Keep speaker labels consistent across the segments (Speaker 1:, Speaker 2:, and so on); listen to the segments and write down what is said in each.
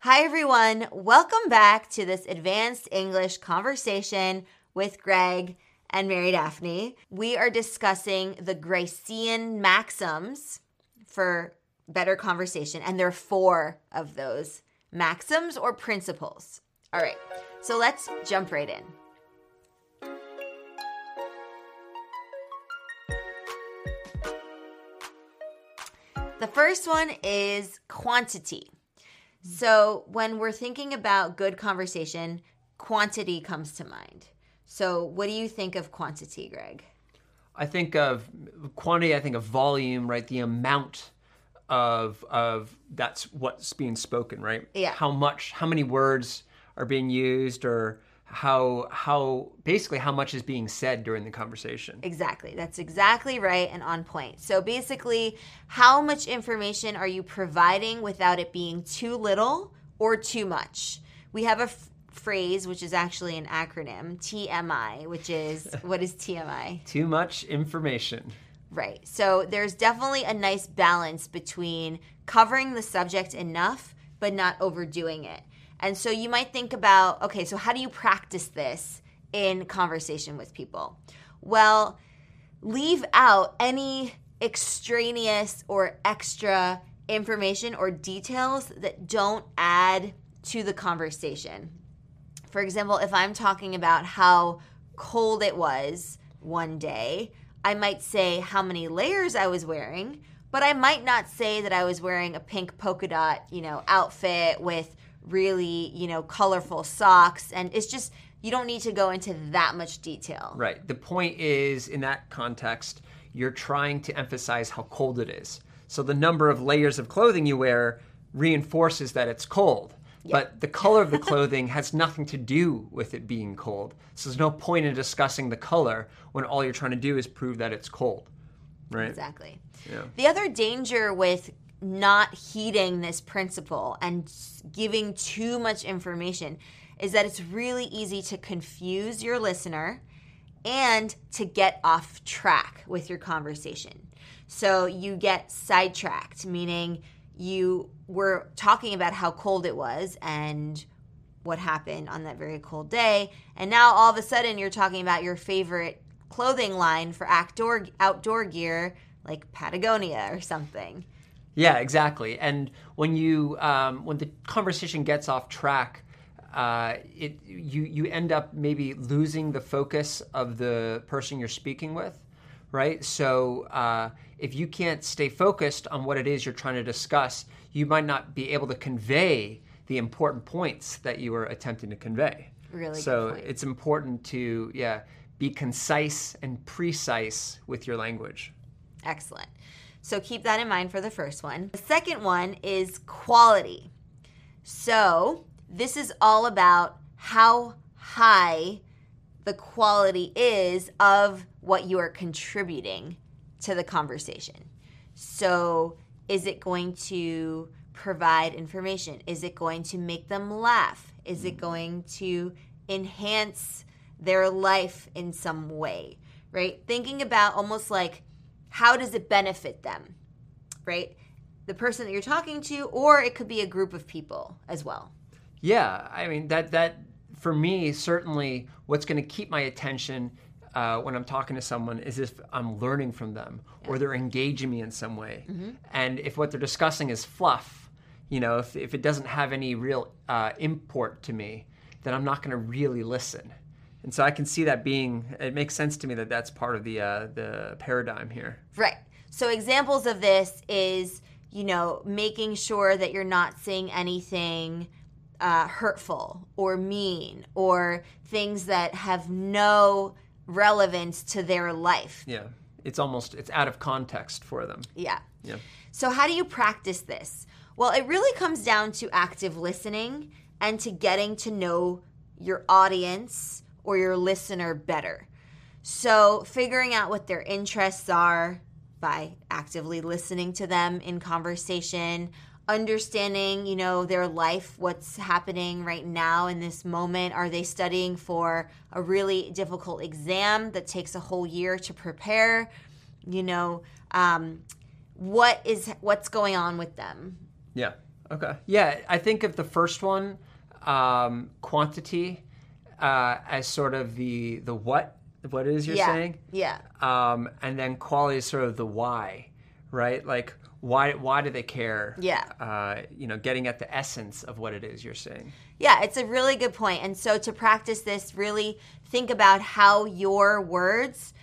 Speaker 1: Hi, everyone. Welcome back to this advanced English conversation with Greg and Mary Daphne. We are discussing the Gricean maxims for better conversation, and there are four of those maxims or principles. All right, so let's jump right in. The first one is quantity. Mm-hmm. So, when we're thinking about good conversation, quantity comes to mind. So, what do you think of quantity, Greg?
Speaker 2: I think of quantity, I think of volume, right? The amount of of that's what's being spoken, right?
Speaker 1: Yeah.
Speaker 2: How much how many words are being used or how how basically how much is being said during the conversation.
Speaker 1: Exactly. That's exactly right and on point. So basically, how much information are you providing without it being too little or too much? We have a f- phrase which is actually an acronym, TMI, which is what is TMI?
Speaker 2: Too much information.
Speaker 1: Right. So there's definitely a nice balance between covering the subject enough but not overdoing it. And so you might think about okay, so how do you practice this in conversation with people? Well, leave out any extraneous or extra information or details that don't add to the conversation. For example, if I'm talking about how cold it was one day, I might say how many layers I was wearing, but I might not say that I was wearing a pink polka dot, you know, outfit with really, you know, colorful socks and it's just you don't need to go into that much detail.
Speaker 2: Right. The point is in that context, you're trying to emphasize how cold it is. So the number of layers of clothing you wear reinforces that it's cold. But the color of the clothing has nothing to do with it being cold. So there's no point in discussing the color when all you're trying to do is prove that it's cold. Right?
Speaker 1: Exactly.
Speaker 2: Yeah.
Speaker 1: The other danger with not heeding this principle and giving too much information is that it's really easy to confuse your listener and to get off track with your conversation. So you get sidetracked, meaning you were talking about how cold it was and what happened on that very cold day, and now all of a sudden you're talking about your favorite clothing line for outdoor outdoor gear like Patagonia or something.
Speaker 2: Yeah, exactly. And when you um, when the conversation gets off track, uh, it you you end up maybe losing the focus of the person you're speaking with, right? So uh, if you can't stay focused on what it is you're trying to discuss, you might not be able to convey the important points that you were attempting to convey.
Speaker 1: Really good
Speaker 2: So it's important to yeah be concise and precise with your language.
Speaker 1: Excellent. So keep that in mind for the first one. The second one is quality. So this is all about how high the quality is of what you are contributing to the conversation. So is it going to provide information? Is it going to make them laugh? Is it going to enhance their life in some way? Right? Thinking about almost like how does it benefit them? Right? The person that you're talking to, or it could be a group of people as well.
Speaker 2: Yeah, I mean that that for me certainly what's going to keep my attention uh, when I'm talking to someone is if I'm learning from them or they're engaging me in some way, and if what they're discussing is fluff, you know, if if it doesn't have any real uh, import to me, then I'm not going to really listen. And so I can see that being. It makes sense to me that that's part of the uh, the paradigm here.
Speaker 1: Right. So examples of this is, you know, making sure that you're not saying anything uh, hurtful or mean or things that have no relevance to their life.
Speaker 2: Yeah, it's almost it's out of context for them.
Speaker 1: Yeah.
Speaker 2: Yeah.
Speaker 1: So how do you practice this? Well, it really comes down to active listening and to getting to know your audience or your listener better. So, figuring out what their interests are by actively listening to them in conversation, understanding, you know, their life, what's happening right now in this moment. Are they studying for a really difficult exam that takes a whole year to prepare? You know, um, what is what's going on with them?
Speaker 2: Yeah. Okay. Yeah, I think of the first one, um, quantity, uh, as sort of the the what what it is you're
Speaker 1: yeah.
Speaker 2: saying,
Speaker 1: Yeah.
Speaker 2: um, and then quality is sort of the why, right? Like why why do they care?
Speaker 1: Yeah.
Speaker 2: Uh, you know, getting at the essence of what it is you're saying.
Speaker 1: Yeah, it's a really good point. And so to practice this, really think about how your words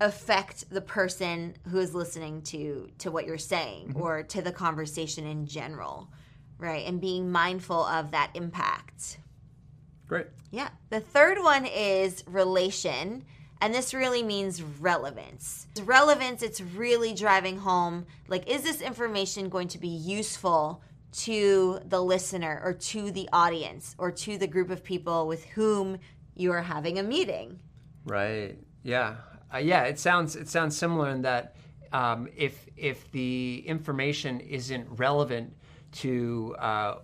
Speaker 1: affect the person who is listening to to what you're saying or to the conversation in general, right? And being mindful of that impact.
Speaker 2: Great.
Speaker 1: Yeah. The third one is relation, and this really means relevance. Relevance, it's really driving home like, is this information going to be useful to the listener or to the audience or to the group of people with whom you are having a meeting?
Speaker 2: Right. Yeah. Uh, yeah. It sounds it sounds similar in that um, if if the information isn't relevant to uh,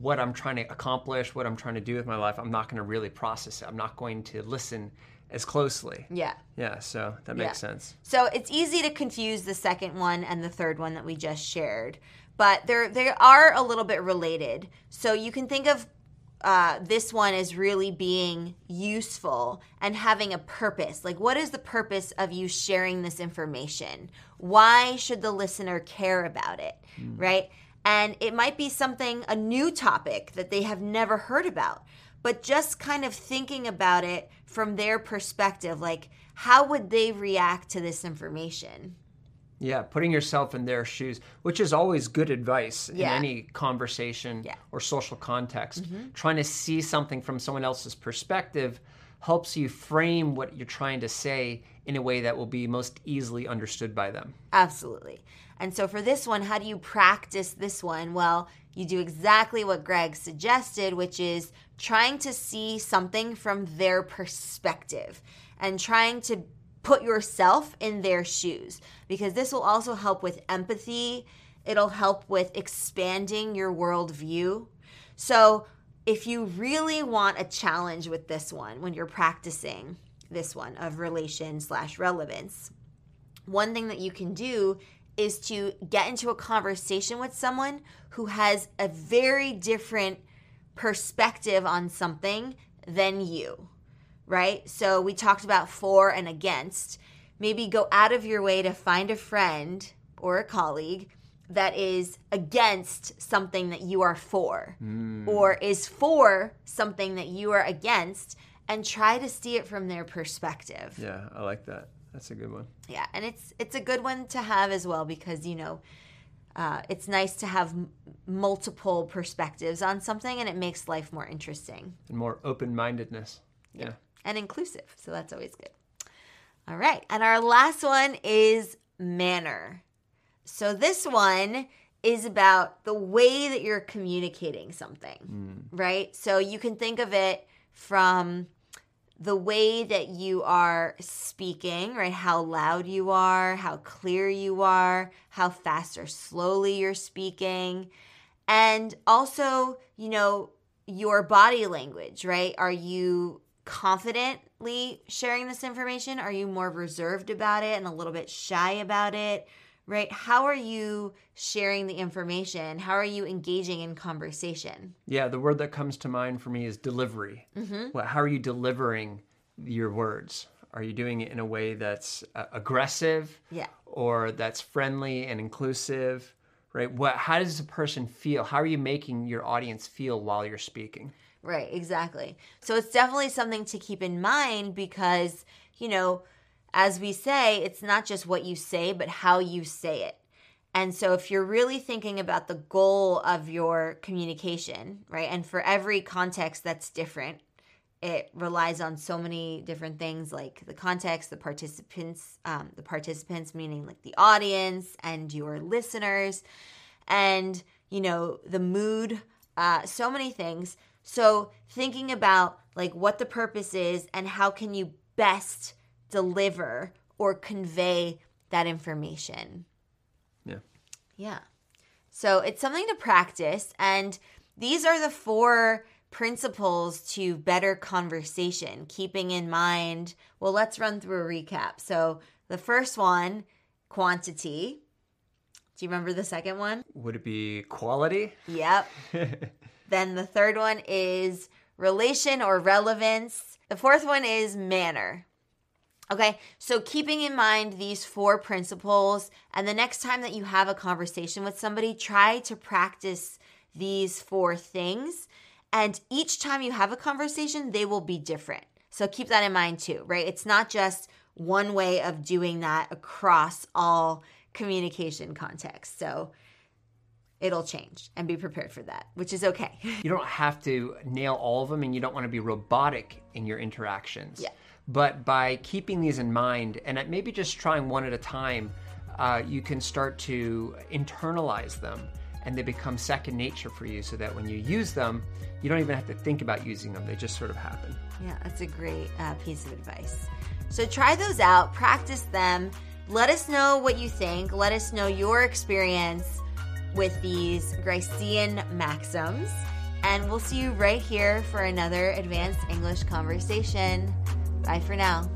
Speaker 2: what I'm trying to accomplish, what I'm trying to do with my life, I'm not going to really process it. I'm not going to listen as closely.
Speaker 1: Yeah.
Speaker 2: Yeah. So that makes
Speaker 1: Yeah.
Speaker 2: sense.
Speaker 1: So it's easy to confuse the second one and the third one that we just shared, but they're they are a little bit related. So you can think of uh, this one as really being useful and having a purpose. Like, what is the purpose of you sharing this information? Why should the listener care about it? Right? And it might be something, a new topic that they have never heard about, but just kind of thinking about it from their perspective. Like, how would they react to this information?
Speaker 2: Yeah, putting yourself in their shoes, which is always good advice in
Speaker 1: Yeah.
Speaker 2: any conversation
Speaker 1: Yeah.
Speaker 2: or social context. Mm-hmm. Trying to see something from someone else's perspective helps you frame what you're trying to say in a way that will be most easily understood by them.
Speaker 1: Absolutely. And so for this one, how do you practice this one? Well, you do exactly what Greg suggested, which is trying to see something from their perspective and trying to put yourself in their shoes because this will also help with empathy. It'll help with expanding your worldview. So, if you really want a challenge with this one when you're practicing this one of relation slash relevance, one thing that you can do is to get into a conversation with someone who has a very different perspective on something than you, right? So we talked about for and against. Maybe go out of your way to find a friend or a colleague that is against something that you are for or is for something that you are against and try to see it from their perspective.
Speaker 2: Yeah, I like that. That's a good one.
Speaker 1: Yeah, and it's it's a good one to have as well because you know uh, it's nice to have m- multiple perspectives on something, and it makes life more interesting
Speaker 2: And more open mindedness. Yeah.
Speaker 1: and inclusive. So that's always good. All right, and our last one is manner. So this one is about the way that you're communicating something, mm. right? So you can think of it from the way that you are speaking, right? How loud you are, how clear you are, how fast or slowly you're speaking. And also, you know, your body language, right? Are you confidently sharing this information? Are you more reserved about it and a little bit shy about it? Right? How are you sharing the information? How are you engaging in conversation?
Speaker 2: Yeah, the word that comes to mind for me is delivery.
Speaker 1: Mm-hmm.
Speaker 2: Well, how are you delivering your words? Are you doing it in a way that's uh, aggressive?
Speaker 1: Yeah.
Speaker 2: Or that's friendly and inclusive? Right? What? How does a person feel? How are you making your audience feel while you're speaking?
Speaker 1: Right, exactly. So it's definitely something to keep in mind because, you know, as we say, it's not just what you say, but how you say it. And so if you're really thinking about the goal of your communication, right, and for every context that's different, it relies on so many different things like the context, the participants, um, the participants meaning like the audience and your listeners. And you know, the mood, uh, so many things. So thinking about like what the purpose is and how can you best deliver or convey that information.
Speaker 2: Yeah.
Speaker 1: Yeah. So it's something to practice. And these are the four principles to better conversation, keeping in mind. Well, let's run through a recap. So the first one, quantity. Do you remember the second one?
Speaker 2: Would it be quality?
Speaker 1: Yep. then the third one is relation or relevance. The fourth one is manner. Okay, so keeping in mind these four principles, and the next time that you have a conversation with somebody, try to practice these four things. And each time you have a conversation, they will be different. So keep that in mind too, right? It's not just one way of doing that across all communication contexts. So it'll change and be prepared for that, which is okay.
Speaker 2: You don't have to nail all of them and you don't want to be robotic in your interactions.
Speaker 1: Yeah.
Speaker 2: But by keeping these in mind and maybe just trying one at a time, uh, you can start to internalize them and they become second nature for you so that when you use them, you don't even have to think about using them. They just sort of happen.
Speaker 1: Yeah, that's a great uh, piece of advice. So try those out, practice them. Let us know what you think. Let us know your experience with these Gricean maxims. And we'll see you right here for another advanced English conversation. Bye for now.